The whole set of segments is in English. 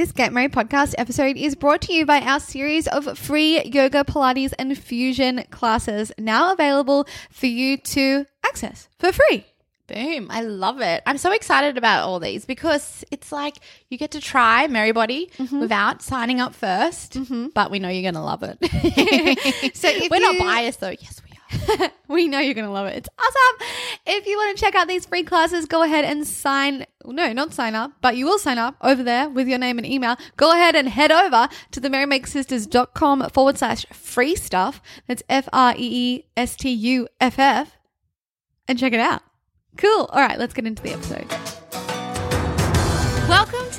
This Get Merry podcast episode is brought to you by our series of free yoga, Pilates, and fusion classes now available for you to access for free. Boom. I love it. I'm so excited about all these because it's like you get to try Merrybody mm-hmm. without signing up 1st mm-hmm. but we know you're going to love it. So We're not biased though. Yes, we are. we know you're going to love it. It's awesome. If you want to check out these free classes, go ahead and sign. No, not sign up, but you will sign up over there with your name and email. Go ahead and head over to the merrymakesisters.com forward slash free stuff. That's F R E E S T U F F and check it out. Cool. All right, let's get into the episode.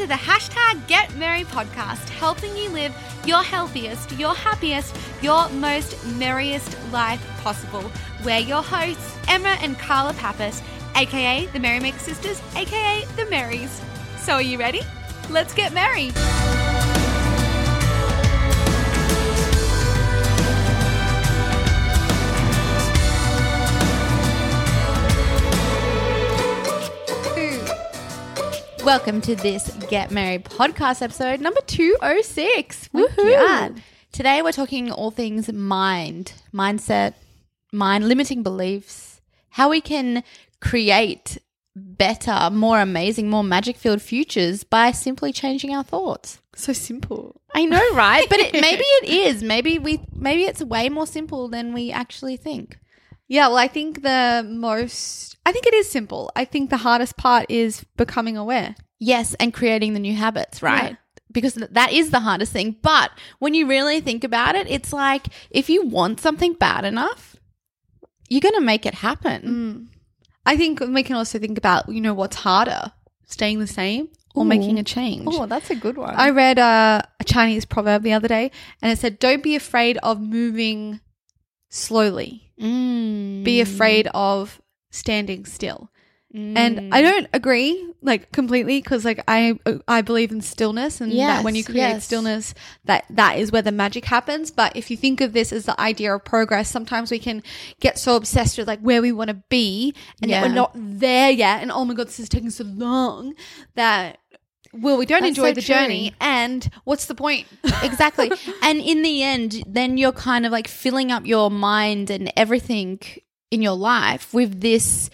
To the hashtag Get Merry podcast, helping you live your healthiest, your happiest, your most merriest life possible. We're your hosts, Emma and Carla Pappas, aka the Merry Sisters, aka the Marys. So are you ready? Let's get merry. Welcome to this Get Merry podcast episode number 206. My Woohoo. Today we're talking all things mind, mindset, mind limiting beliefs, how we can create better, more amazing, more magic filled futures by simply changing our thoughts. So simple. I know, right? But it, maybe it is. Maybe we maybe it's way more simple than we actually think. Yeah, well, I think the most, I think it is simple. I think the hardest part is becoming aware. Yes, and creating the new habits, right? Yeah. Because that is the hardest thing. But when you really think about it, it's like if you want something bad enough, you're going to make it happen. I think we can also think about, you know, what's harder, staying the same or Ooh. making a change. Oh, that's a good one. I read uh, a Chinese proverb the other day and it said, Don't be afraid of moving slowly, Mm. be afraid of standing still. And I don't agree like completely because like I I believe in stillness and that when you create yes. stillness that that is where the magic happens. But if you think of this as the idea of progress, sometimes we can get so obsessed with like where we want to be and Yeah. we're not there yet. And oh my god, this is taking so long that well we don't That's enjoy so the true. journey. And what's the point? exactly. and in the end, then you're kind of like filling up your mind and everything in your life with this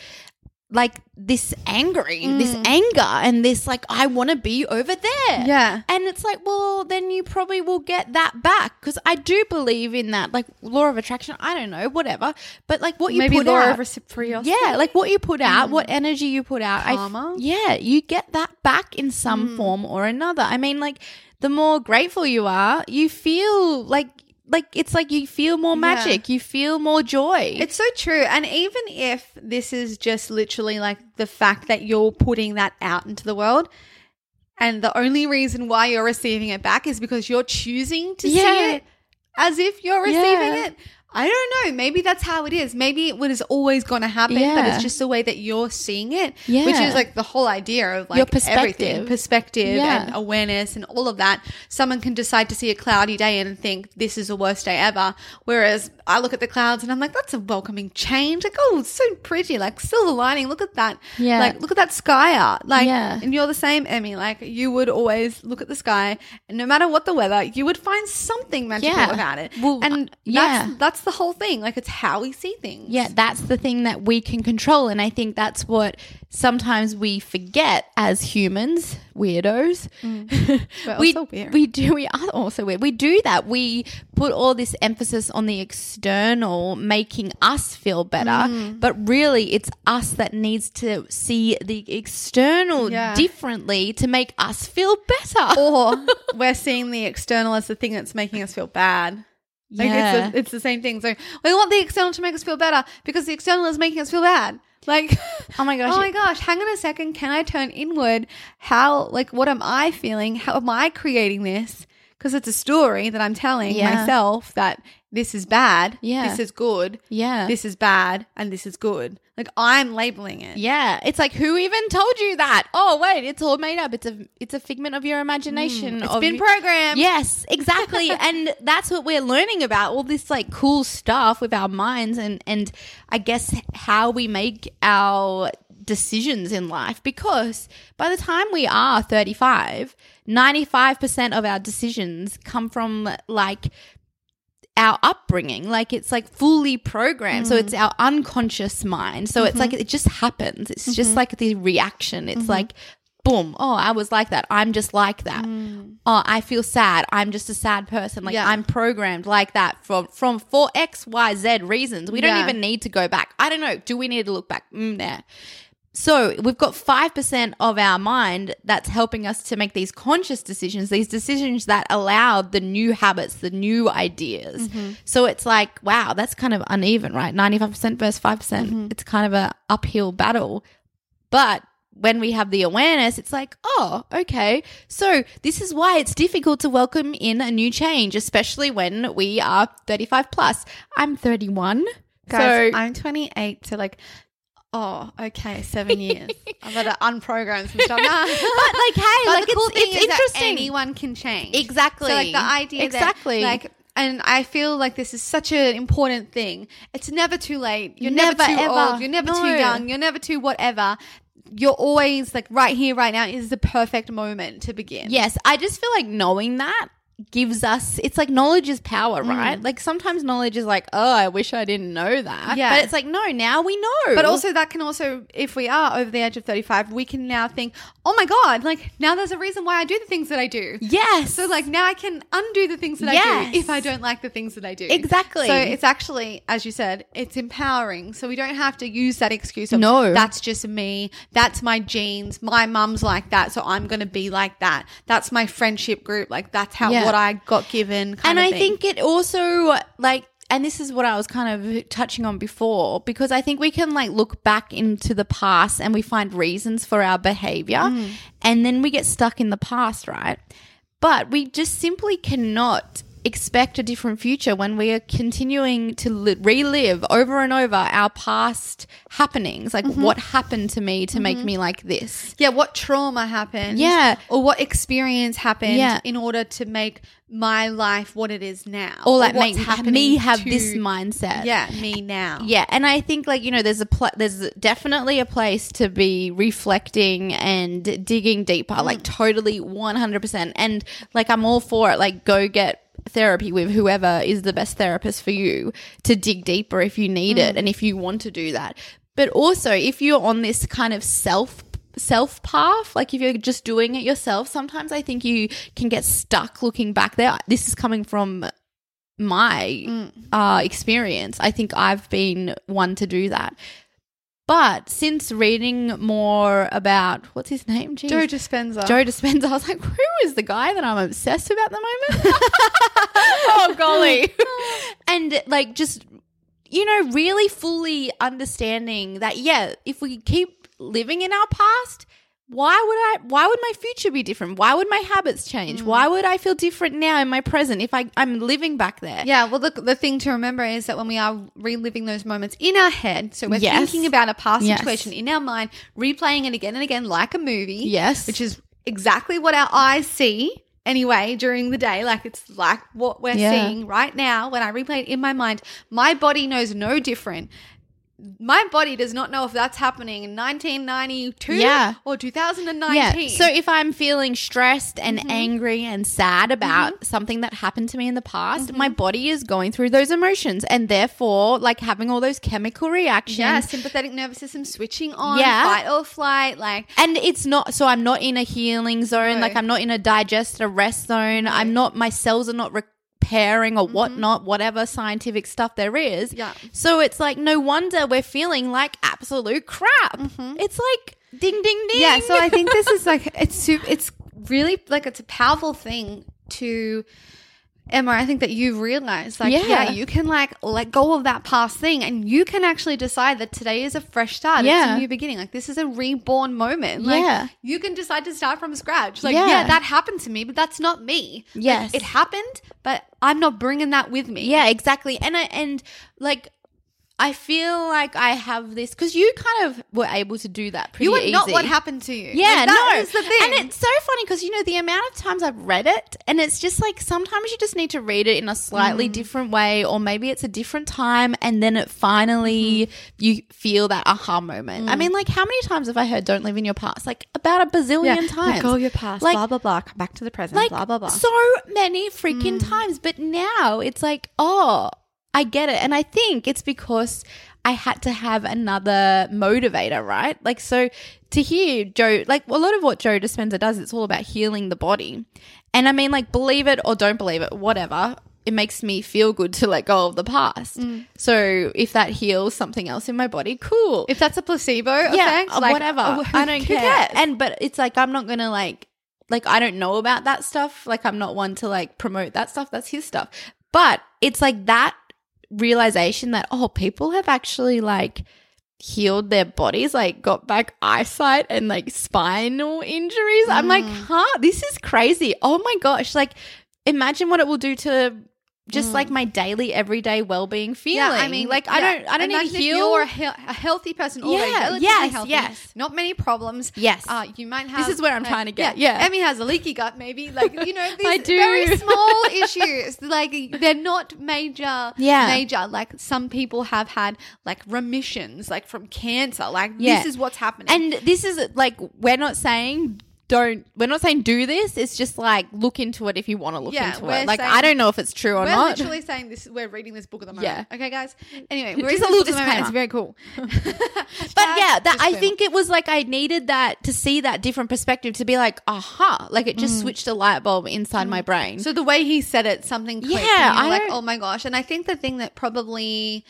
like this angry, this mm. anger and this like I want to be over there. Yeah. And it's like, well, then you probably will get that back because I do believe in that like law of attraction. I don't know, whatever. But like what you Maybe put law out, of reciprocity. yeah, like what you put out, what mm. energy you put out, I Karma. yeah, you get that back in some mm. form or another. I mean, like the more grateful you are, you feel like like it's like you feel more magic, you feel more joy. It's so true. And even if this is just literally like the fact that you're putting that out into the world, and the only reason why you're receiving it back is because you're choosing to Yeah. see it as if you're receiving Yeah. it. I don't know. Maybe that's how it is. Maybe it was always going to happen, but it's just the way that you're seeing it, which is like the whole idea of like Your perspective. everything, perspective Yeah. and awareness and all of that. Someone can decide to see a cloudy day and think this is the worst day ever, whereas I look at the clouds and I'm like, that's a welcoming change. Like, oh, it's so pretty, like silver lining. Look at that. Yeah. Like, look at that sky art. Like, Yeah. and you're the same, Emmy. Like, you would always look at the sky, and no matter what the weather, you would find something magical Yeah. about it. Well, and yeah. that's that's the whole thing. Like, it's how we see things. Yeah, that's the thing that we can control. And I think that's what sometimes we forget as humans, weirdos. We're we, weird. we do, we are also weird. We do that. We put all this emphasis on the external, making us feel better. Mm. But really, it's us that needs to see the external Yeah. differently to make us feel better. or we're seeing the external as the thing that's making us feel bad. Like Yeah. it's, the, it's the same thing. So we want the external to make us feel better because the external is making us feel bad. Like, Oh my gosh. oh my gosh, hang on a second. Can I turn inward? How, like, what am I feeling? How am I creating this? Because it's a story that I'm telling Yeah. myself that this is bad, Yeah. this is good, yeah. this is bad, and this is good. Like, I'm labeling it. Yeah, it's like who even told you that? Oh wait, it's all made up. It's a it's a figment of your imagination. Mm, It's of been programmed. Yes, exactly. and that's what we're learning about all this like cool stuff with our minds and and I guess how we make our decisions in life because by the time we are 35, 95% of our decisions come from like our upbringing like it's like fully programmed. So it's mm. our unconscious mind. So it's like mm-hmm. it just happens. It's just mm-hmm. like the reaction. It's mm-hmm. like boom. Oh i was like that. I'm just like that. Mm. Oh i feel sad. I'm just a sad person. Like Yeah. i'm programmed like that from from for x y z reasons. We don't Yeah. even need to go back. I don't know. Do we need to look back? Mm, nah. So we've got 5% of our mind that's helping us to make these conscious decisions, these decisions that allow the new habits, the new ideas. Mm-hmm. So it's like, wow, that's kind of uneven, right? 95% versus 5%. percent mm-hmm. It's kind of a uphill battle. But when we have the awareness, it's like, oh, okay. So this is why it's difficult to welcome in a new change, especially when we are 35 plus. I'm 31. Guys, so I'm 28, so like, oh, okay, seven years. I've got to unprogram some stuff. But like, hey, But like the cool it's, thing is that interesting. anyone can change. Exactly. So like the idea Exactly. that like and I feel like this is such an important thing. It's never too late. You're never, Never, too ever. old. You're never No. too young. You're never too whatever. You're always like right here, right now is the perfect moment to begin. Yes, I just feel like knowing that gives us it's like knowledge is power, mm. right? Like sometimes knowledge is like, oh, I wish I didn't know that. Yeah. But it's like, no, now we know. But also that can also, if we are over the age of 35, we can now think, oh my God, like now there's a reason why I do the things that I do. yes. So like now I can undo the things that I do if I don't like the things that I do. Exactly. So it's actually, as you said, it's empowering. So we don't have to use that excuse of No. that's just me, that's my genes, my mum's like that, so I'm gonna be like that. That's my friendship group, like that's how Yeah. What I got given. Kind and I thing. think it also like and this is what I was kind of touching on before because I think we can like look back into the past and we find reasons for our behavior Mm. and then we get stuck in the past, right? But we just simply cannot expect a different future when we are continuing to li- relive over and over our past happenings like Mm-hmm. what happened to me to make me like this yeah, what trauma happened? Yeah. Or what experience happened Yeah. in order to make my life what it is now. or like make me have to- this mindset Yeah, me now. Yeah, and I think like you know, there's a pl- there's definitely a place to be reflecting and digging deeper, Mm. like totally 100. percent And like I'm all for it. Like go get therapy with whoever is the best therapist for you to dig deeper if you need Mm. it and if you want to do that. But also, if you're on this kind of self self path like if you're just doing it yourself sometimes i think you can get stuck looking back there this is coming from my Mm. uh, experience. I think I've been one to do that. But since reading more about what's his name, Jeez. Joe Dispenza. Joe Dispenza, I was like, who is the guy that I'm obsessed with at the moment? oh golly! and like just you know, really fully understanding that yeah, if we keep living in our past, why would I why would my future be different? Why would my habits change? Why mm. would I feel different now in my present if I, I'm living back there? Yeah, well, the, the thing to remember is that when we are reliving those moments in our head, so we're Yes. thinking about a past Yes. situation in our mind, replaying it again and again like a movie. Yes. Which is exactly what our eyes see anyway during the day. Like it's like what we're Yeah. seeing right now. When I replay it in my mind, my body knows no different. My body does not know if that's happening in 1992 Yeah. or 2019. Yeah. So if I'm feeling stressed and mm-hmm. angry and sad about mm-hmm. something that happened to me in the past, my mm-hmm. body is going through those emotions and therefore like having all those chemical reactions. yeah, sympathetic nervous system switching on, Yeah. fight or flight, like And it's not so I'm not in a healing zone, No. like I'm not in a digest a rest zone. I'm not my cells are not repairing or mm-hmm. whatnot, whatever scientific stuff there is. Yeah. So it's like no wonder we're feeling like absolute crap. Mm-hmm. It's like ding ding ding. Yeah, so I think this is like it's su- it's really like it's a powerful thing to Emma, I think that you've realized, like, yeah. Yeah. you can like let go of that past thing, and you can actually decide that today is a fresh start. It's Yeah. a new beginning. Like, this is a reborn moment. Like, Yeah. you can decide to start from scratch. Like, Yeah. yeah, that happened to me, but that's not me. Like, Yes. it happened, but I'm not bringing that with me. Yeah, exactly. And I and like I feel like I have this because you kind of were able to do that pretty you are not what happened to you. Yeah, Like, that no, is the thing. and it's so funny because you know the amount of times I've read it, and it's just like sometimes you just need to read it in a Mm. slightly different way, or maybe it's a different time, and then it finally Mm-hmm. you feel that aha moment. I mean, like how many times have I heard "Don't live in your past"? Like about a bazillion yeah, times. let go your past. Like- blah blah blah. Come back to the present. like blah blah blah. so many freaking Mm. times but now it's like oh i get it and i think it's because i had to have another motivator right like so to hear joe like a lot of what joe dispenza does it's all about healing the body and i mean like believe it or don't believe it whatever it makes me feel good to let go of the past Mm. so if that heals something else in my body cool if that's a placebo yeah, effect, uh, like, whatever. oh, I don't care. cares? And but it's like I'm not gonna like like I don't know about that stuff. Like I'm not one to like promote that stuff. That's his stuff. But it's like that realization that oh, people have actually like healed their bodies, like got back eyesight and like spinal injuries. I'm like, Mm. huh, this is crazy. Oh my gosh, like imagine what it will do to just like my daily everyday well-being feeling. Mm. Yeah, I mean, like I don't I don't need Imagine heal. You're a, he- a healthy person already. Yeah, relatively yes, healthy, yes. Not many problems. Yes. Uh, you might have. This is where I'm uh, trying to get, yeah. Emmy has a leaky gut, maybe. Like you know, these I do. very small issues. Like they're not major. Yeah. Major. Like some people have had like remissions, like from cancer. Like Yeah. this is what's happening. And this is like we're not saying don't we're not saying do this. It's just like look into it if you want to look Yeah, into it. Like I don't know if it's true or not. we're literally saying this. We're reading this book at the moment. Yeah. Okay, guys. Anyway, we're reading a little this book at the moment. disclaimer. It's very cool. but yeah, that I think it was like I needed that to see that different perspective to be like, aha, like it just switched a light bulb inside my brain. Mm. So the way he said it, something clicked. Yeah, were I like, oh my gosh. And I think the thing that probably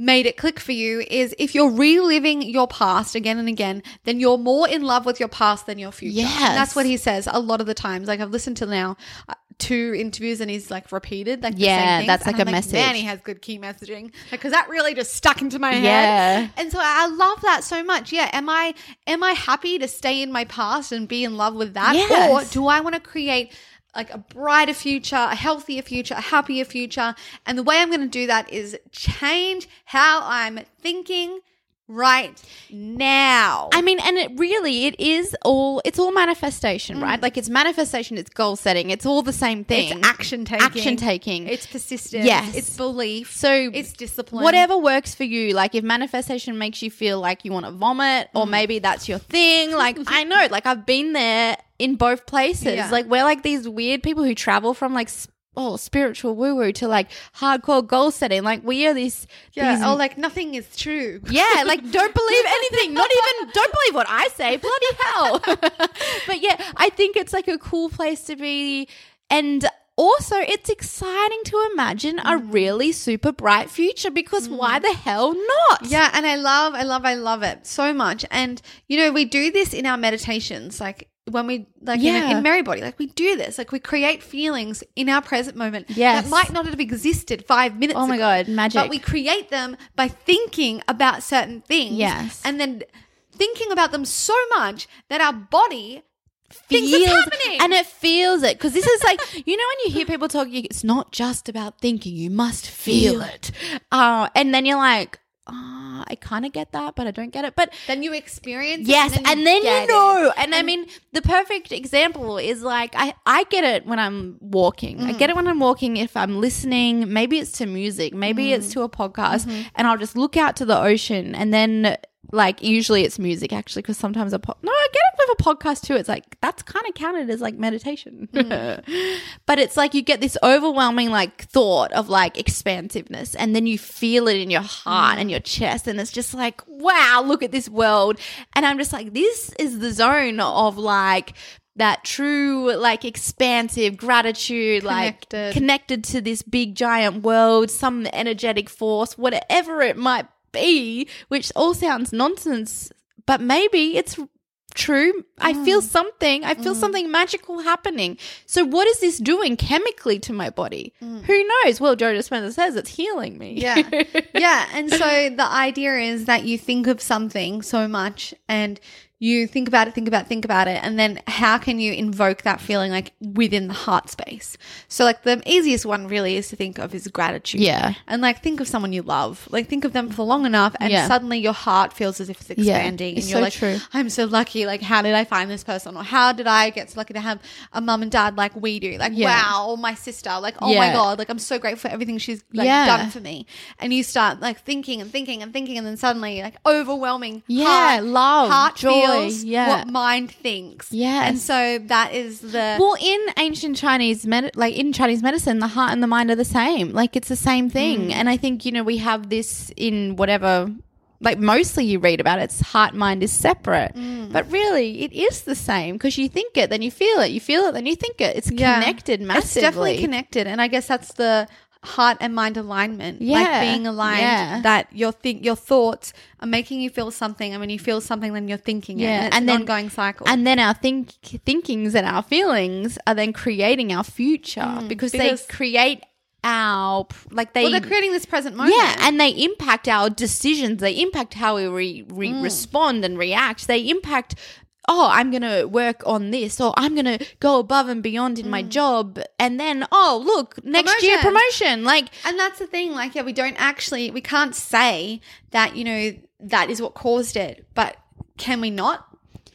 made it click for you is if you're reliving your past again and again, then you're more in love with your past than your future. Yes. And that's what he says a lot of the times. Like I've listened to now uh, two interviews and he's like repeated like the Yeah, that's like I'm a message. Man, he has good key messaging because that really just stuck into my head. Yeah. And so I love that so much. Yeah. Am I am I happy to stay in my past and be in love with that? Yes. Or do I want to create like a brighter future, a healthier future, a happier future? And the way I'm going to do that is change how I'm thinking right now. I mean, and it really it is all it's all manifestation, right? Like it's manifestation, it's goal setting, it's all the same thing. it's action taking. Action taking. It's persistence. Yes. It's belief. So it's discipline. Whatever works for you. Like if manifestation makes you feel like you want to vomit, or Mm. maybe that's your thing. Like I know, like I've been there in both places. Yeah. Like we're like these weird people who travel from like oh spiritual woo woo to like hardcore goal setting. Like we are this. Yeah. these- Oh, like nothing is true. yeah, like don't believe anything. Not even don't believe what I say. Bloody hell. but yeah, I think it's like a cool place to be and also it's exciting to imagine a Mm. really super bright future because why the hell not? Yeah, and I love, I love, I love it so much. And you know, we do this in our meditations, like when we like Yeah. in, in Merrybody, like we do this, like we create feelings in our present moment Yes. that might not have existed five minutes. Oh my ago, God, magic. But we create them by thinking about certain things, Yes. and then thinking about them so much that our body Feels- happening. and it feels it because this is like you know when you hear people talk you- it's not just about thinking you must feel it uh, and then you're like oh, i kind of get that but i don't get it but then you experience, Yes, it, and then, you get it. know. And, I mean, the perfect example is like I I get it when I'm walking. I Mm. get it when I'm walking if I'm listening. Maybe it's to music, maybe Mm. it's to a podcast, Mm-hmm. and I'll just look out to the ocean, and then like usually it's music actually because sometimes a po- no I get it with a podcast too. It's like that's kind of counted as like meditation, Mm. but it's like you get this overwhelming like thought of like expansiveness, and then you feel it in your heart Mm. and your chest, and it's just like wow, look at this world, and I'm just like this is the zone of like that true like expansive gratitude like Connected. connected to this big giant world some energetic force whatever it might be which all sounds nonsense but maybe it's true. I feel mm. something. I feel mm. something magical happening. So what is this doing chemically to my body? Mm. Who knows? Well, Joe Dispenza says it's healing me. Yeah. yeah. And so the idea is that you think of something so much and you think about it, think about it, think about it. And then how can you invoke that feeling like within the heart space? So, like, the easiest one really is to think of is gratitude. Yeah. And like, think of someone you love. Like, think of them for long enough and Yeah. suddenly your heart feels as if it's expanding. It's and you're so like, true. I'm so lucky. Like, how did I find this person? Or how did I get so lucky to have a mum and dad like we do? Like, Yeah. wow. Or my sister. Like, oh my God. Like, I'm so grateful for everything she's like Yeah. done for me. And you start like thinking and thinking and thinking, and then suddenly like overwhelming. Yeah, heart, love, heart joy, feels yeah. what mind thinks. Yeah. and so that is the Well, in ancient Chinese, med- like in Chinese medicine, the heart and the mind are the same. Like it's the same thing. Mm. And I think you know we have this in whatever. Like mostly you read about it, it's heart mind is separate, mm. but really it is the same because you think it, then you feel it, you feel it, then you think it. It's Yeah. connected massively. It's definitely connected, and I guess that's the heart and mind alignment. like being aligned. Yeah. That your think your thoughts are making you feel something, and when you feel something, then you're thinking it. Yeah, and, it's and an then- ongoing cycle. And then our think thinkings and our feelings are then creating our future because, Mm, because- they create our like they well, they're creating this present moment. Yeah, and they impact our decisions. They impact how we re- re- Mm. respond and react. They impact. Oh, I'm going to work on this, or I'm going to go above and beyond in my job. And then, oh, look, next year Mm. Promotion. promotion. Like, And that's the thing, like, yeah, we don't actually, we can't say that, you know, that is what caused it, but can we not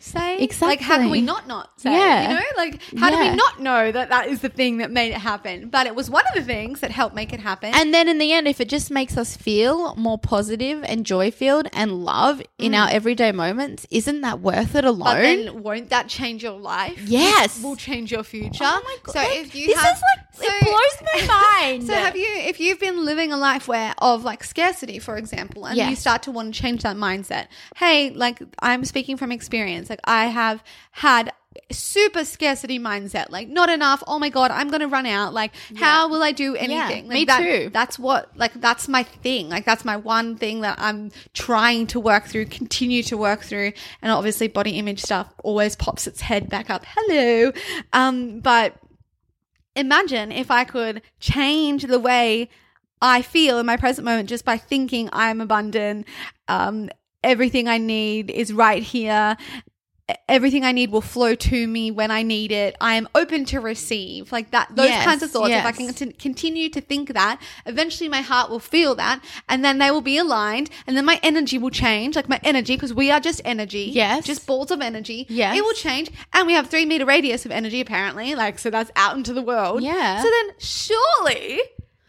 say? Exactly. Like, how can we not not say? Yeah. You know, like, how do we not know that that is the thing that made it happen? But it was one of the things that helped make it happen. and then in the end, if it just makes us feel more positive and joy filled and love in our everyday moments, isn't that worth it alone? Mm. but then won't that change your life? Yes. Which will change your future. Oh my God. So Like, if you this have, is like, it blows my mind. So have you if you've been living a life where of like scarcity, for example, and you start to want to change that mindset. Hey, like I'm speaking from experience. Like I have had super scarcity mindset like not enough. Oh my god i'm gonna run out. Like how will i do anything? Like, me that- too. that's what like that's my thing. Like that's my one thing that i'm trying to work through continue to work through. And obviously body image stuff always pops its head back up. Hello. Um but imagine if I could change the way I feel in my present moment just by thinking I'm abundant. Um, everything I need is right here. Everything I need will flow to me when I need it. I am open to receive, like that. Those Yes, kinds of thoughts. If I can cont- continue to think that, eventually my heart will feel that, and then they will be aligned, and then my energy will change. Like my energy, because we are just energy. Yes. just balls of energy. Yes. it will change, and we have three meter radius of energy apparently. Like so, that's out into the world. Yeah. So then, surely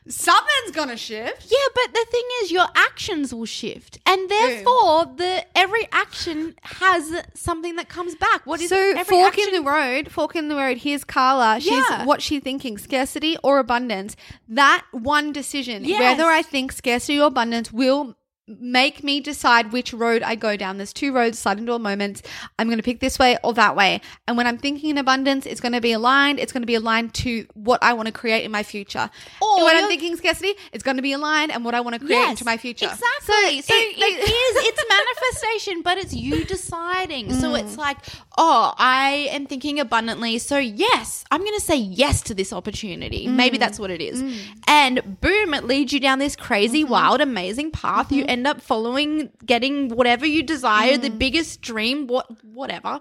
something's gonna shift. Yeah, but the thing is, your actions will shift, and therefore, the every action has something that comes back. What is So every fork action- in the road, fork in the road. Here's Carla. She's Yeah. what she thinking: scarcity or abundance. That one decision, Yes. whether I think scarcity or abundance, will make me decide which road I go down. There's two roads, slide into a moment. I'm going to pick this way or that way. And when I'm thinking in abundance, it's going to be aligned. It's going to be aligned to what I want to create in my future. Or when I'm thinking scarcity, it's going to be aligned and what I want to create Yes, into my future. Exactly. So, it- it it- is. It's manifestation, but it's you deciding. So Mm. it's like, oh, I am thinking abundantly. So yes, I'm going to say yes to this opportunity. Mm. Maybe that's what it is. And boom, it leads you down this crazy, Mm-hmm. wild, amazing path. You end up following, getting whatever you desire, the Mm. biggest dream, what, whatever.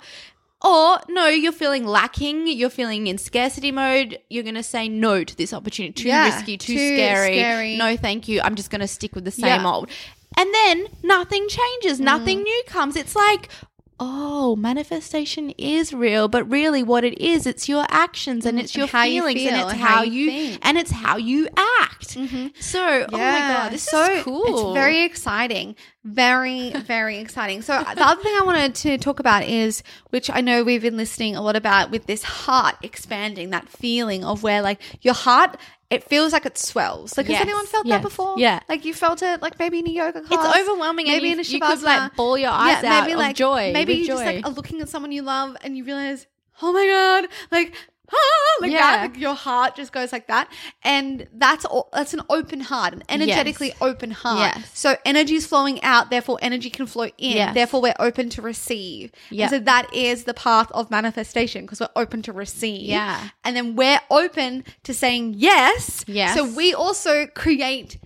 Or no, you're feeling lacking, you're feeling in scarcity mode, you're going to say no to this opportunity. Too Yeah, risky, too, too scary. scary. No, thank you. I'm just going to stick with the same Yeah. old. And then nothing changes, Mm. nothing new comes. It's like, oh, manifestation is real, but really what it is, it's your actions and it's your you feelings feel and it's and how, how you you think. Mm-hmm. and it's how you act. So, oh my god, this so is cool. It's very exciting. Very, very exciting. So the other thing I wanted to talk about is, which I know we've been listening a lot about with this heart expanding, that feeling of where like your heart, it feels like it swells. Like Yes, has anyone felt yes, that before? yeah. Like you felt it like maybe in a yoga class. It's overwhelming and Maybe in a you could, like, bawl your eyes out of joy, Maybe you just like are looking at someone you love and you realize, oh my god, like ah, like Yeah. that. Like, your heart just goes like that, and that's all, that's an open heart, an energetically open heart. Yes. So energy is flowing out, therefore energy can flow in. Yes. Therefore, we're open to receive. Yeah. so that is the path of manifestation because we're open to receive. Yeah. and then we're open to saying yes. Yes. So we also create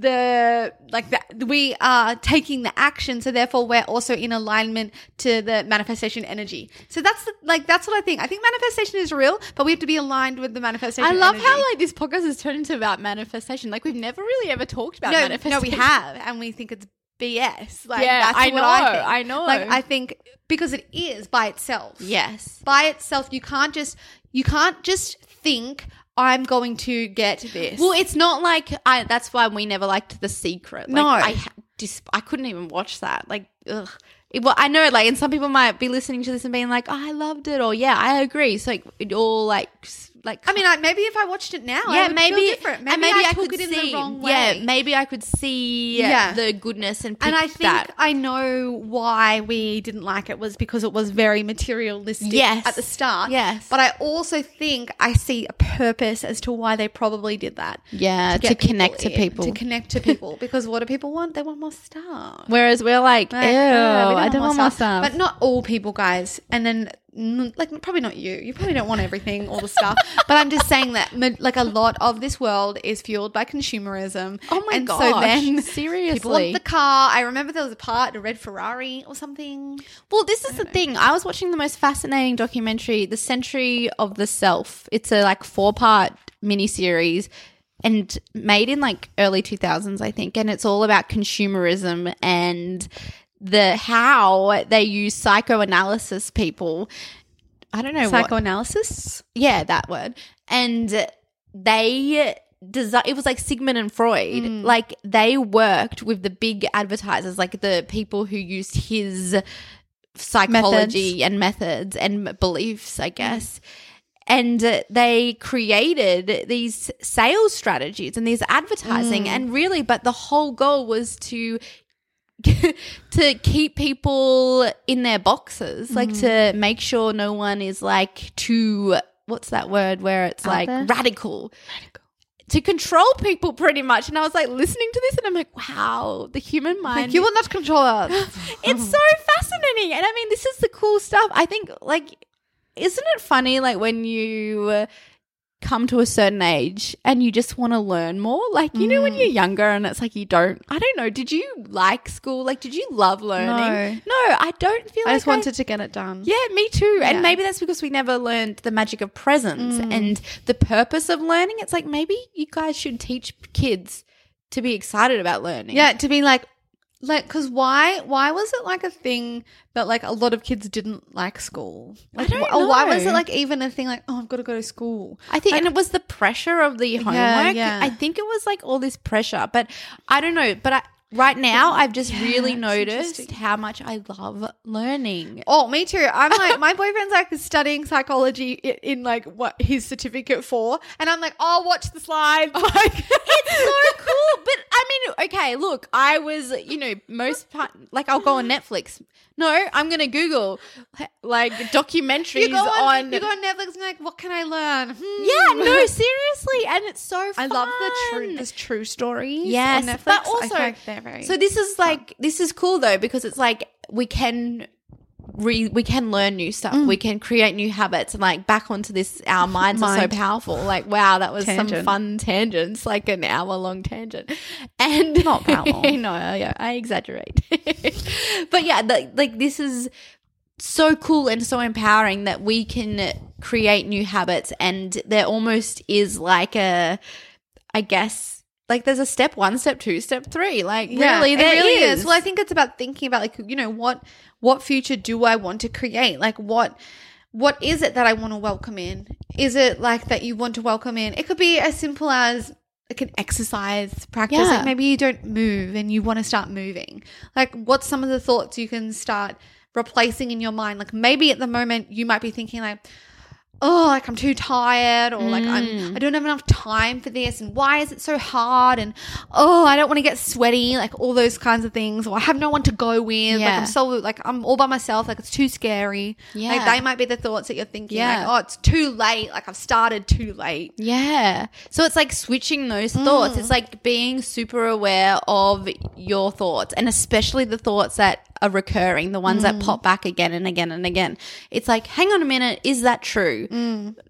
the like that we are taking the action so therefore we're also in alignment to the manifestation energy so that's the, like that's what i think i think manifestation is real but we have to be aligned with the manifestation I love energy. how like this podcast has turned into about manifestation. Like we've never really ever talked about no, manifestation. no we have and we think it's bs like Yeah, that's I what know, I, think. I know. like i think because it is by itself Yes. by itself you can't just you can't just think i'm going to get this Well, it's not like I. That's why we never liked The Secret. Like, No. I I couldn't even watch that. Like, ugh. It, well, I know, like, and some people might be listening to this and being like, oh, "I loved it," or "Yeah, I agree." So, like, it all like, like, I mean, I, maybe if I watched it now, yeah, would maybe feel different. Maybe, and maybe I, I, took could it in see, the wrong way. yeah, maybe I could see Yeah. the goodness and pick and I think that. I know why we didn't like it was because it was very materialistic Yes. at the start. Yes. But I also think I see a purpose as to why they probably did that. Yeah, to, get connect to people. To connect to people. because what do people want? They want more stuff. Whereas we're like, Like, ew, uh, we I don't want more stuff. But not all people, guys. And then, like, probably not you. You probably don't want everything, all the stuff. but I'm just saying that, like, a lot of this world is fueled by consumerism. Oh my and So then seriously. people want the car. I remember there was a part, a red Ferrari or something. Well, this is the thing. I was watching the most fascinating documentary, The Century of the Self. It's a like four part miniseries and made in like early 2000s, I think. And it's all about consumerism and the how they use psychoanalysis people. I don't know what Psychoanalysis. yeah, that word. And they desi- it was like Sigmund and Freud. Like they worked with the big advertisers, like the people who used his psychology and methods and beliefs, I guess. And uh, they created these sales strategies and these advertising, and really, but the whole goal was to to keep people in their boxes, like to make sure no one is like too what's that word where it's Out like there? radical. To control people pretty much. And I was like listening to this and I'm like, wow, the human mind. Like, you will not control us. it's so fascinating. And I mean, this is the cool stuff. I think, like, isn't it funny, like, when you uh, come to a certain age and you just want to learn more? Like, you know, when Mm. you're younger and it's like you don't, I don't know, did you like school? Like, did you love learning? No, no I don't feel I like just wanted to get it done. yeah, me too. Yeah. And maybe that's because we never learned the magic of presence and the purpose of learning. It's like maybe you guys should teach kids to be excited about learning. Yeah, to be like, like, because why? Why was it like a thing that like a lot of kids didn't like school? Like, don't wh- or why was it like even a thing like, oh, I've got to go to school? I think, and it was the pressure of the homework. yeah. I think it was like all this pressure, but I don't know. But I, right now, I've just really noticed how much I love learning. Oh, me too. I'm like, my boyfriend's like studying psychology in, in like what his certificate for, and I'm like, oh, watch the slides. Like, it's so cool. But I mean, okay, look, I was, you know, most part, like I'll go on Netflix. No, I'm gonna Google like documentaries you go on, on. you go on Netflix and like, what can I learn? Hmm. yeah, no, seriously, and it's so. I love the true, the true stories. Yes, on Netflix. but also, like they're very so this is like this is cool though because it's like we can re, we can learn new stuff. Mm. We can create new habits and like back onto this. Our minds are so powerful. Like wow, that was some fun tangents, like an hour long tangent, and Not that long. no, yeah, I exaggerate. but yeah, the, like this is so cool and so empowering that we can create new habits and there almost is like a i guess like there's a step one step two step three like really it there really is. is. Well, I think it's about thinking about like you know what what future do I want to create? Like what what is it that I want to welcome in? Is it like that you want to welcome in? It could be as simple as like an exercise practice. Yeah. Like maybe you don't move and you want to start moving. Like what's some of the thoughts you can start replacing in your mind? Like maybe at the moment you might be thinking like oh, like I'm too tired or like Mm. I'm I don't have enough time for this and why is it so hard and oh, I don't want to get sweaty, like all those kinds of things or I have no one to go with. Like I'm so like I'm all by myself, like it's too scary. Yeah. Like they might be the thoughts that you're thinking Yeah. like, oh, it's too late, like I've started too late. Yeah. So it's like switching those thoughts. It's like being super aware of your thoughts and especially the thoughts that are recurring, the ones that pop back again and again and again. It's like, hang on a minute, is that true?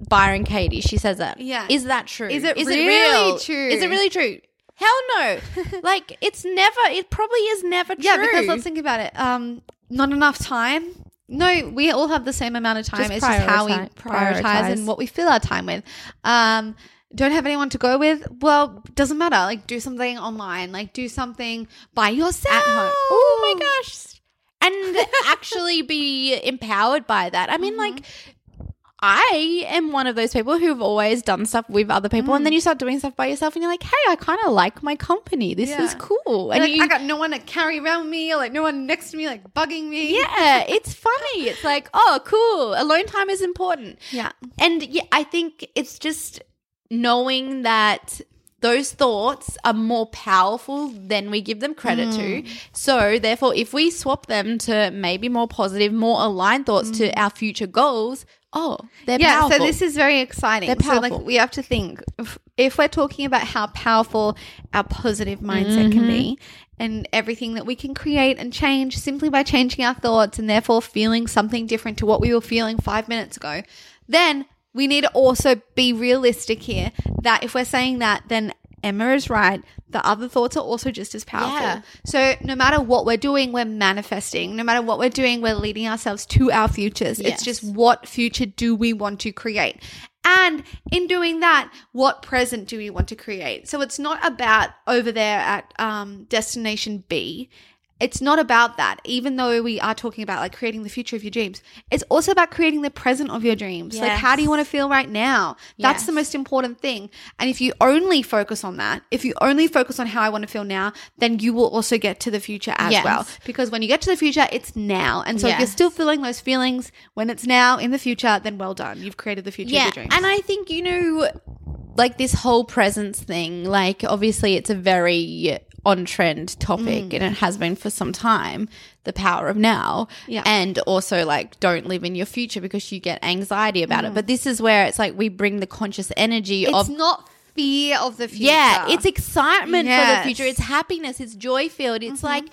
Byron Katie, she says that. Yeah. Is that true? Is it is really real? true? Is it really true? Hell no. like it's never it probably is never true. Yeah, because let's think about it. Um, not enough time. No, we all have the same amount of time. Just it's just how we prioritize- prioritize, and what we fill our time with. Um, don't have anyone to go with? Well, doesn't matter. Like, do something online. Like, do something by yourself at home. Oh my gosh. And actually be empowered by that. I mean, like, I am one of those people who've always done stuff with other people, and then you mm. start doing stuff by yourself, and you're like, "Hey, I kind of like my company. This Yeah. is cool." And Like, you, I got no one to carry around me, or like no one next to me, like bugging me. yeah, it's funny. It's like, oh, cool. Alone time is important. yeah, And yeah, I think it's just knowing that those thoughts are more powerful than we give them credit to. Mm. So, therefore, if we swap them to maybe more positive, more aligned thoughts to mm. our future goals, oh, they're yeah. powerful. So this is very exciting. They're So like we have to think if, if we're talking about how powerful our positive mindset can be, Mm-hmm. and everything that we can create and change simply by changing our thoughts, and therefore feeling something different to what we were feeling five minutes ago, then we need to also be realistic here. That if we're saying that, then Emma is right. The other thoughts are also just as powerful. Yeah. So no matter what we're doing, we're manifesting. No matter what we're doing, we're leading ourselves to our futures. Yes. It's just what future do we want to create? And in doing that, what present do we want to create? So it's not about over there at um, destination B. It's not about that, even though we are talking about like creating the future of your dreams. It's also about creating the present of your dreams. Like, how do you want to feel right now? That's the most important thing. And if you only focus on that, if you only focus on how I want to feel now, then you will also get to the future as Yes. well. Because when you get to the future, it's now. And so if you're still feeling those feelings when it's now in the future, then well done. You've created the future of your dreams. And I think, you know, like this whole presence thing, like obviously it's a very on trend topic Mm. and it has been for some time the power of now Yeah. and also like don't live in your future because you get anxiety about Mm. it but this is where it's like we bring the conscious energy it's of not fear of the future. yeah, it's excitement for the future. It's happiness. It's joy filled. It's like,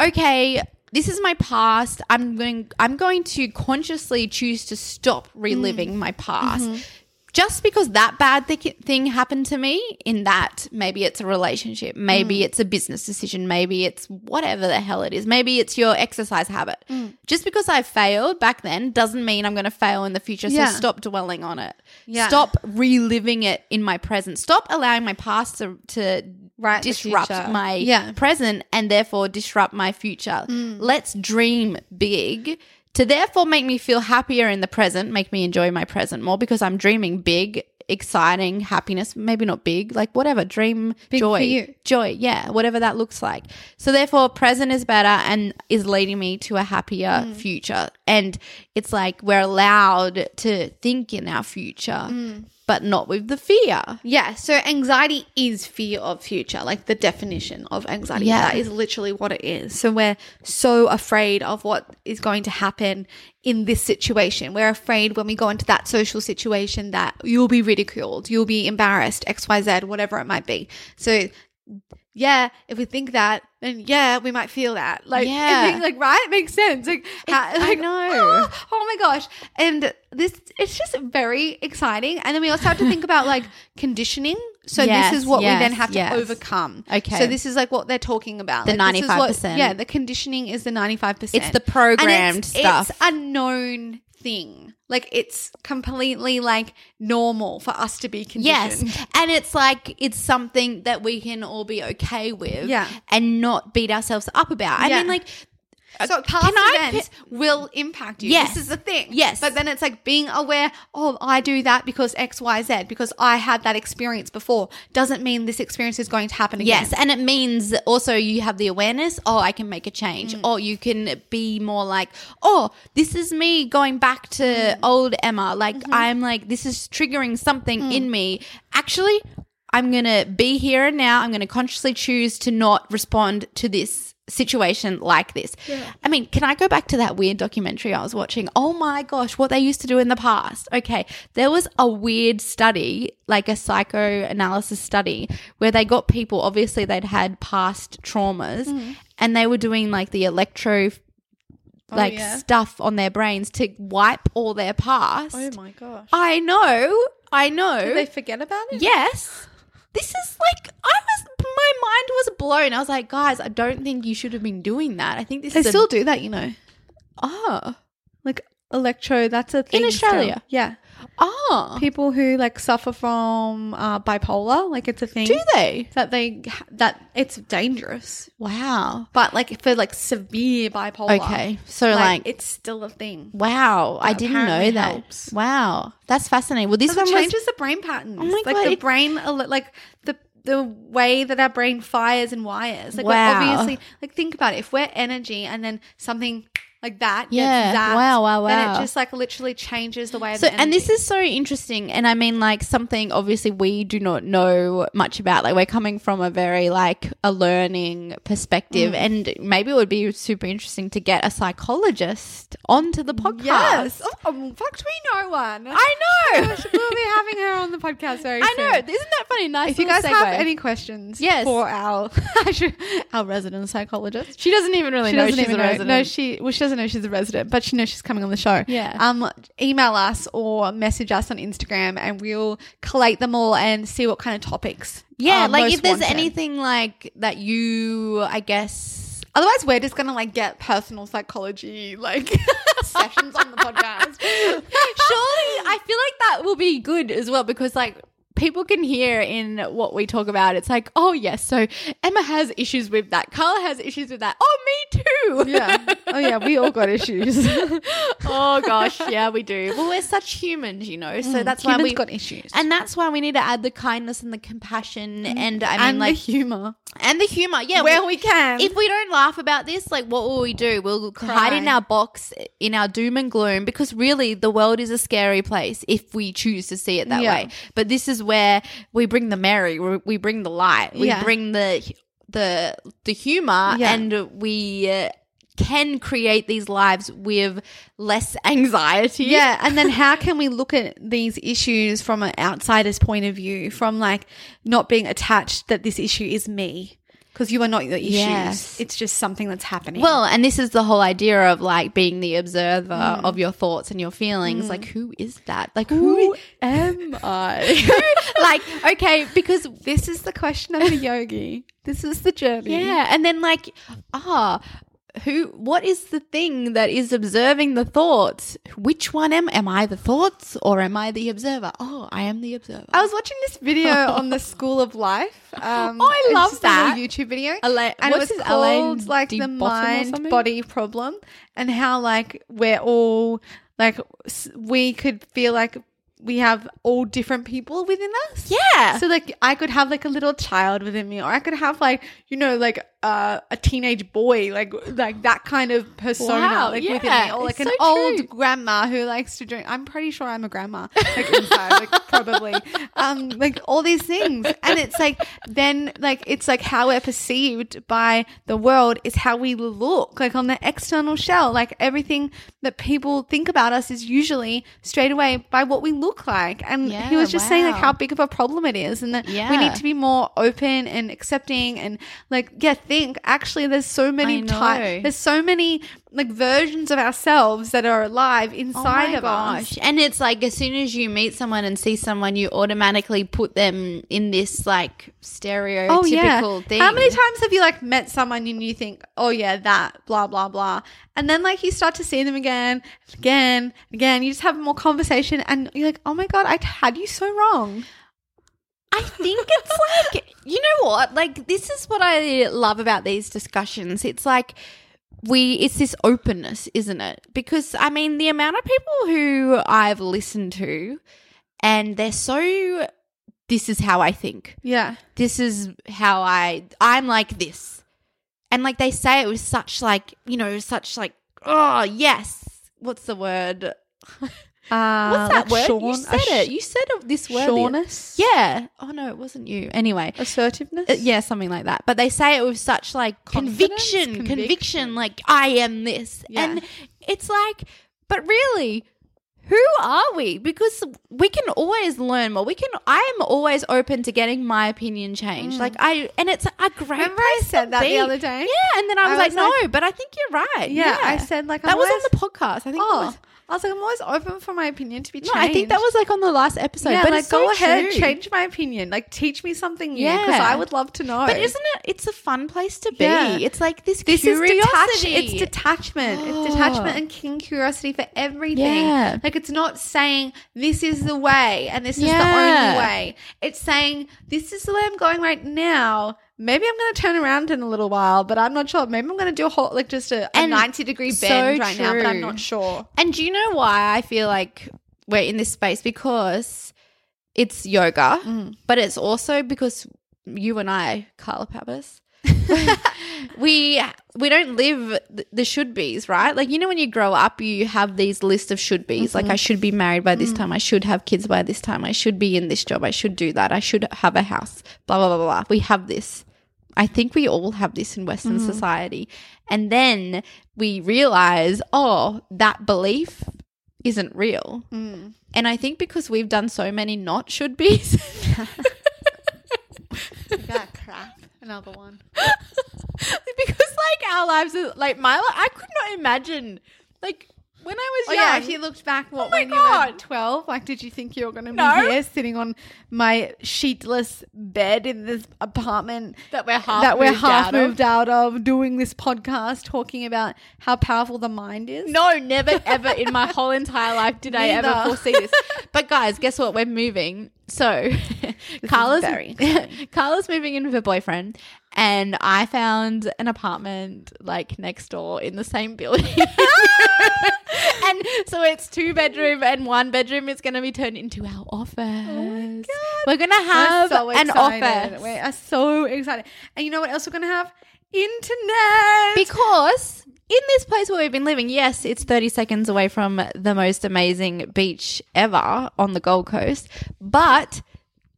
okay, this is my past. I'm going. I'm going to consciously choose to stop reliving my past. Just because that bad thi- thing happened to me, in that maybe it's a relationship, maybe it's a business decision, maybe it's whatever the hell it is, maybe it's your exercise habit. Just because I failed back then doesn't mean I'm going to fail in the future. So Yeah. stop dwelling on it. Yeah. Stop reliving it in my present. Stop allowing my past to, to Right, disrupt my Yeah. present and therefore disrupt my future. Mm. Let's dream big to therefore make me feel happier in the present, make me enjoy my present more because I'm dreaming big, exciting, happiness, maybe not big, like whatever, dream Big joy. Joy, yeah, whatever that looks like. So therefore present is better and is leading me to a happier Mm. future. And it's like we're allowed to think in our future, Mm. But not with the fear. Yeah, so anxiety is fear of future, like the definition of anxiety. Yeah. That is literally what it is. So we're so afraid of what is going to happen in this situation. We're afraid when we go into that social situation that you'll be ridiculed, you'll be embarrassed, XYZ, whatever it might be. So yeah, if we think that, then yeah, we might feel that. Like, Yeah. Like, right? It makes sense. Like, how, I know. oh, oh my gosh. And this, it's just very exciting. And then we also have to think about like conditioning. So Yes, this is what we then have to yes. overcome. Okay. So this is like what they're talking about. The Like, this is what- 95%. Yeah, the conditioning is the 95%. It's the programmed And it's, stuff. It's a known thing. Like it's completely like normal for us to be conditioned. Yes. And it's like it's something that we can all be okay with Yeah. and not beat ourselves up about. I Yeah. mean like So past events will impact you. Yes. This is the thing. Yes. But then it's like being aware, oh, I do that because X, Y, Z, because I had that experience before. Doesn't mean this experience is going to happen again. Yes, and it means also you have the awareness, oh, I can make a change. Mm. Or you can be more like, oh, this is me going back to Mm. old Emma. Like, Mm-hmm. I'm like, this is triggering something Mm. in me. Actually, I'm going to be here and now. I'm going to consciously choose to not respond to this situation like this. I mean, can I go back to that weird documentary I was watching? Oh my gosh, what they used to do in the past. Okay, there was a weird study, like a psychoanalysis study, where they got people, obviously they'd had past traumas, mm-hmm. and they were doing like the electro oh, like yeah. stuff on their brains to wipe all their past. Oh my gosh. I know. I know. Did they forget about it? Yes. This is like I was my mind was blown. I was like, guys, I don't think you should have been doing that. I think this They is a- still do that, you know. oh Like electro, that's a thing. In Australia? Yeah. oh People who like suffer from uh, bipolar, like it's a thing. do they? That they, that it's dangerous. Wow. But like for like severe bipolar. Okay, so Like, like, it's still a thing. wow, I didn't know apparently that. helps. Wow, that's fascinating. Well, this Because one it was changes the brain patterns. Oh my like God, the it- brain, ele- like the the way that our brain fires and wires. Like Wow. we're obviously, like think about it. If we're energy and then something like that, Yeah. zapped, Wow, wow, then it just like literally changes the way. So, and this is so interesting. And I mean, like, something obviously we do not know much about. Like, we're coming from a very, like, a learning perspective. Mm. And maybe it would be super interesting to get a psychologist onto the podcast. yes. Oh, in fact, we know one. I know. Gosh, we'll be having her on the podcast very I soon. know. Isn't that funny? Nice. If you guys have any questions Yes. for our our resident psychologist, she doesn't even really she know she's a know. resident. No, she well, she doesn't know she's a resident, but she knows she's coming on the show. Yeah. Um, email us or message us on Instagram, and we'll collate them all and see what kind of topics. yeah, like if there's wanted. anything like that you, I guess. Otherwise, we're just gonna like get personal psychology like sessions on the podcast. Surely, I feel like that will be good as well because, like, people can hear in what we talk about. It's like, oh, yes, so Emma has issues with that. Carla has issues with that. Oh, me too. yeah. Oh yeah, we all got issues. oh, gosh. Yeah, we do. Well, we're such humans, you know. So mm, that's why Humans we got issues. And that's why we need to add the kindness and the compassion mm. and, I mean, and like, the humor and the humor. Yeah. where we- we can. if we don't laugh about this, like what will we do? We'll hide in our box, in our doom and gloom, because really the world is a scary place if we choose to see it that Yeah. way. But this is where we bring the merry, we we bring the light, we Yeah. bring the the the humor, Yeah. and we. Uh, can create these lives with less anxiety. Yeah, and then how can we look at these issues from an outsider's point of view, from like not being attached that this issue is me? Because you are not the issues. Yes. It's just something that's happening. Well, and this is the whole idea of like being the observer Mm. of your thoughts and your feelings. Like, who is that? Like, who? who am I? like, okay, because this is the question of the yogi. This is the journey. Yeah, and then like, ah, who? What is the thing that is observing the thoughts? Which one am? Am I the thoughts or am I the observer? Oh, I am the observer. I was watching this video on the School of Life. Um, Oh, I love that. YouTube video, Ela- and it was called Alain like the de Botton or mind body problem, and how like we're all like we could feel like we have all different people within us. yeah. So like I could have like a little child within me, or I could have like you know like uh, a teenage boy, like like that kind of persona, Wow, like yeah, within me, or like it's an so old true. grandma who likes to drink. I'm pretty sure I'm a grandma, like inside, like probably, um, like all these things, and it's like then like it's like how we're perceived by the world is how we look, like on the external shell, like everything that people think about us is usually straight away by what we look like, and he was just saying like how big of a problem it is, and that we need to be more open and accepting, and like yeah, think actually there's so many types, there's so many like versions of ourselves that are alive Oh inside my of us. And it's like as soon as you meet someone and see someone, you automatically put them in this like stereotypical Oh yeah. thing. How many times have you like met someone and you think, oh yeah, that blah blah blah, and then like you start to see them again, again, again. You just have more conversation, and you're like, oh my god, I had you so wrong. I think it's like, you know what? Like, this is what I love about these discussions. It's like we it's this openness, isn't it? Because I mean, the amount of people who I've listened to, and they're so. This is how I think. Yeah. This is how I. I'm like this, and like they say it with such like you know such like oh yes. What's the word? Uh, What's that like word? you said a it. You said this word. Sureness? Yeah. Oh no, it wasn't you. Anyway, Assertiveness? uh, yeah, something like that. But they say it with such like conviction, Conviction. conviction, like I am this. Yeah. And it's like, but really, who are we? Because we can always learn more. We can. I am always open to getting my opinion changed. Like I, and it's a great. Mm. Remember I said that the other day? Yeah, and then I was, I was like, like- no, but I think you're right. Yeah, I said, like, I'm that was always- on the podcast. I think. it Oh, was, I was like, I'm always open for my opinion to be no, changed. I think that was like on the last episode. yeah, but like it's so go ahead, true. change my opinion. Like teach me something new because Yeah. I would love to know. But isn't it? It's a fun place to be. Yeah. It's like this. this is curiosity. detach- It's detachment. Oh. It's detachment and keen curiosity for everything. Yeah. Like it's not saying this is the way and this is the only way. It's saying this is the way I'm going right now. Maybe I'm going to turn around in a little while, but I'm not sure. Maybe I'm going to do a whole like just a, a 90 degree so bend right now, but I'm not sure. And do you know why I feel like we're in this space? Because it's yoga, Mm. but it's also because you and I, Carla Pappas, we we don't live the should be's, right? Like you know when you grow up, you have these list of should be's. Mm-hmm. Like I should be married by this Mm. time. I should have kids by this time. I should be in this job. I should do that. I should have a house. Blah blah blah blah. blah. We have this. I think we all have this in Western Mm. society. And then we realize, oh, that belief isn't real. Mm. And I think because we've done so many not should be's, got crap. Another one. because like our lives are like my life, I could not imagine like when I was Oh young. yeah, if you looked back, what oh my when you were God. twelve? Like, did you think you were going to be No. here, sitting on my sheetless bed in this apartment That we're half that we're moved half out of? moved out of, doing this podcast, talking about how powerful the mind is? No, never ever in my whole entire life did I ever foresee this. But guys, guess what? We're moving. So Carla's. Carla's moving in with her boyfriend and I found an apartment like next door in the same building. and so it's two bedroom and one bedroom is going to be turned into our office. Oh We're going to have so an office. We are so excited. And you know what else we're going to have? Internet. Because in this place where we've been living, yes, it's 30 seconds away from the most amazing beach ever on the Gold Coast, but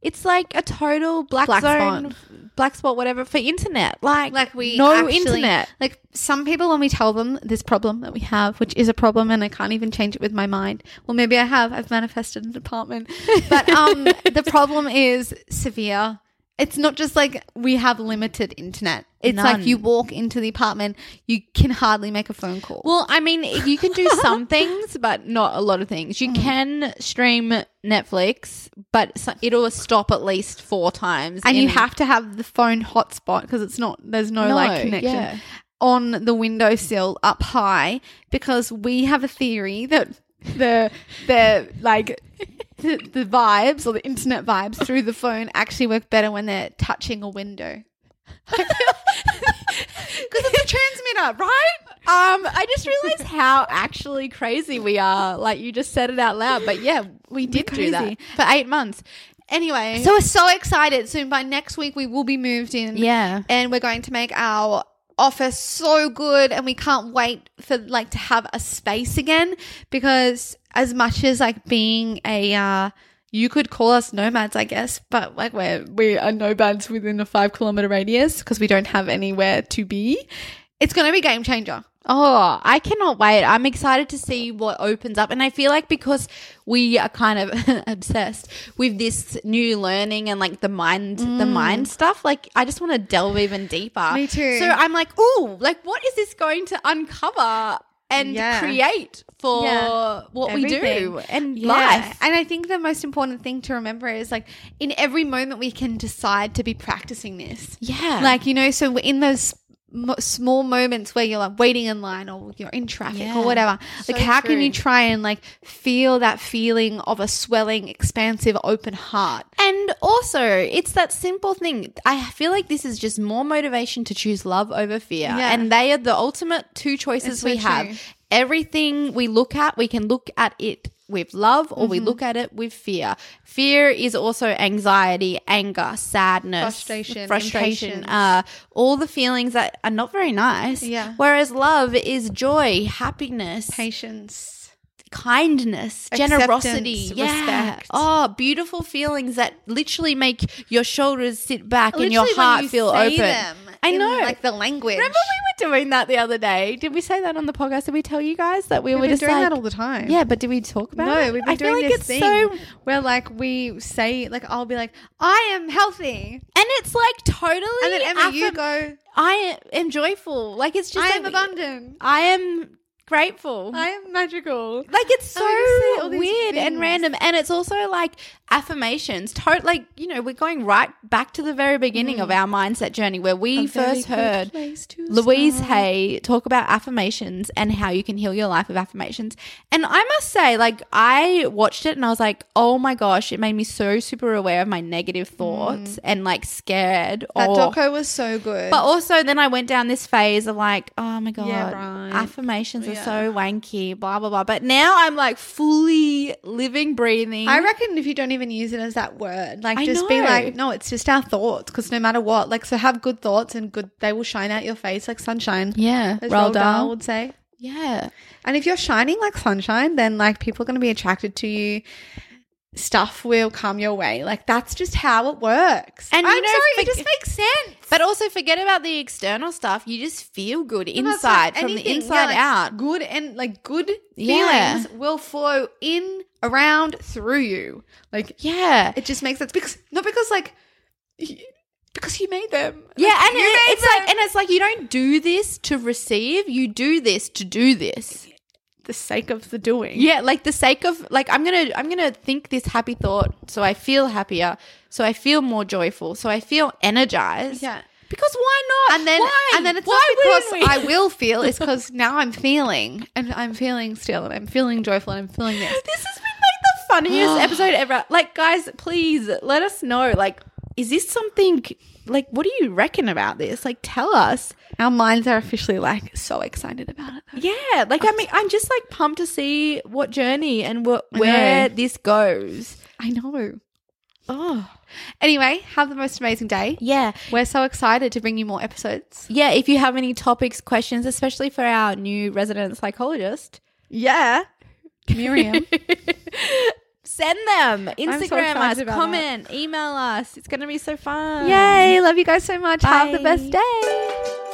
it's like a total black, Black zone, spot. Black spot, whatever, for internet. Like, like we no actually- internet. Like some people, when we tell them this problem that we have, which is a problem, and I can't even change it with my mind. Well, maybe I have. I've manifested an apartment, but um, the problem is severe. It's not just like we have limited internet. It's None. like you walk into the apartment, you can hardly make a phone call. Well, I mean, you can do some things, but not a lot of things. Mm. You can stream Netflix, but it'll stop at least four times. and you have to have the phone hotspot because it's not. There's no, No, like connection. yeah. on the windowsill up high because we have a theory that the the like the, the vibes or the internet vibes through the phone actually work better when they're touching a window. Because it's a transmitter, right? Um, I just realized how actually crazy we are. Like you just said it out loud, but yeah, we did do that for eight months. Anyway, So we're so excited. Soon by next week we will be moved in. yeah, and we're going to make our office so good and we can't wait for like to have a space again because as much as like being a uh you could call us nomads i guess but like we're we are nomads within a five kilometer radius because we don't have anywhere to be it's going to be game changer Oh, I cannot wait. I'm excited to see what opens up. And I feel like because we are kind of obsessed with this new learning and like the mind, the mind stuff, like I just want to delve even deeper. Mm. Me too. So I'm like, ooh, like what is this going to uncover and Yeah. create for Yeah. what we do and Yeah. life? And I think the most important thing to remember is like in every moment we can decide to be practicing this. Yeah. Like, you know, so in those small moments where you're like waiting in line or you're in traffic Yeah. or whatever. Like, So how can you try and like feel that feeling of a swelling, expansive, open heart? And also, it's that simple thing. I feel like this is just more motivation to choose love over fear. Yeah. And they are the ultimate two choices so we have. Everything we look at, we can look at it with love or Mm-hmm. we look at it with fear. Fear is also anxiety, anger, sadness, Frustration, frustration, uh, all the feelings that are not very nice. Yeah. Whereas love is joy, happiness, Patience. kindness, generosity, yeah. respect. Oh, beautiful feelings that literally make your shoulders sit back and your Literally heart you feel open. them I in, know. like the language. Remember we were doing that the other day? Did we say that on the podcast? Did we tell you guys that we We've were just doing like, that all the time. Yeah, but did we talk about No, it? we've been I feel doing like this it's thing so where like we say like I'll be like I am healthy, and it's like totally and then Emma you go I am joyful. Like it's just I like, am abundant, I am grateful. I am magical. like it's And we just say so weird and random and it's also like affirmations to- like you know we're going right back to the very beginning of our mindset journey where we Mm. A first heard Louise start. Hay talk about affirmations and how you can heal your life with affirmations. And I must say, like, I watched it and I was like, oh my gosh, it made me so super aware of my negative thoughts and like scared. Mm. That or, doco was so good. but also then I went down this phase of like, oh my god, Yeah, right. affirmations Yeah. so wanky, blah blah blah. But now I'm like fully living, breathing. I reckon if you don't even use it as that word, like I just be like, no, it's just our thoughts. Because no matter what, like, so have good thoughts and good, they will shine out your face like sunshine. yeah, as Roald Dahl Dahl. would say. Yeah, And if you're shining like sunshine, then like people are going to be attracted to you. Stuff will come your way. Like that's just how it works. And I'm you know, sorry, for- it just makes sense. but also forget about the external stuff. You just feel good that's like inside from the inside yeah, like, out. Good and like good Yeah. feelings will flow in, around, through you. Like Yeah, it just makes sense because not because like because you made them. yeah, Like, and it- it's like, and it's like you don't do this to receive. You do this to do this. The sake of the doing. Yeah, like the sake of like I'm gonna I'm gonna think this happy thought, so I feel happier, so I feel more joyful, so I feel energized. Yeah. because why not? And then, why? and then it's why not because? I will feel. It's because now I'm feeling, and I'm feeling still, and I'm feeling joyful, and I'm feeling this. This has been like the funniest episode ever. Like, guys, please let us know. Like, is this something? Like, what do you reckon about this? Like, tell us. Our minds are officially like so excited about it. Though. Yeah, like I mean, I'm just like pumped to see what journey and what where this goes. I know. Oh, Anyway, have the most amazing day. yeah. We're so excited to bring you more episodes. Yeah, if you have any topics, questions, especially for our new resident psychologist, Yeah. Miriam. send them. Instagram us, comment, email us. It's going to be so fun. Yay. Love you guys so much. Have the best day.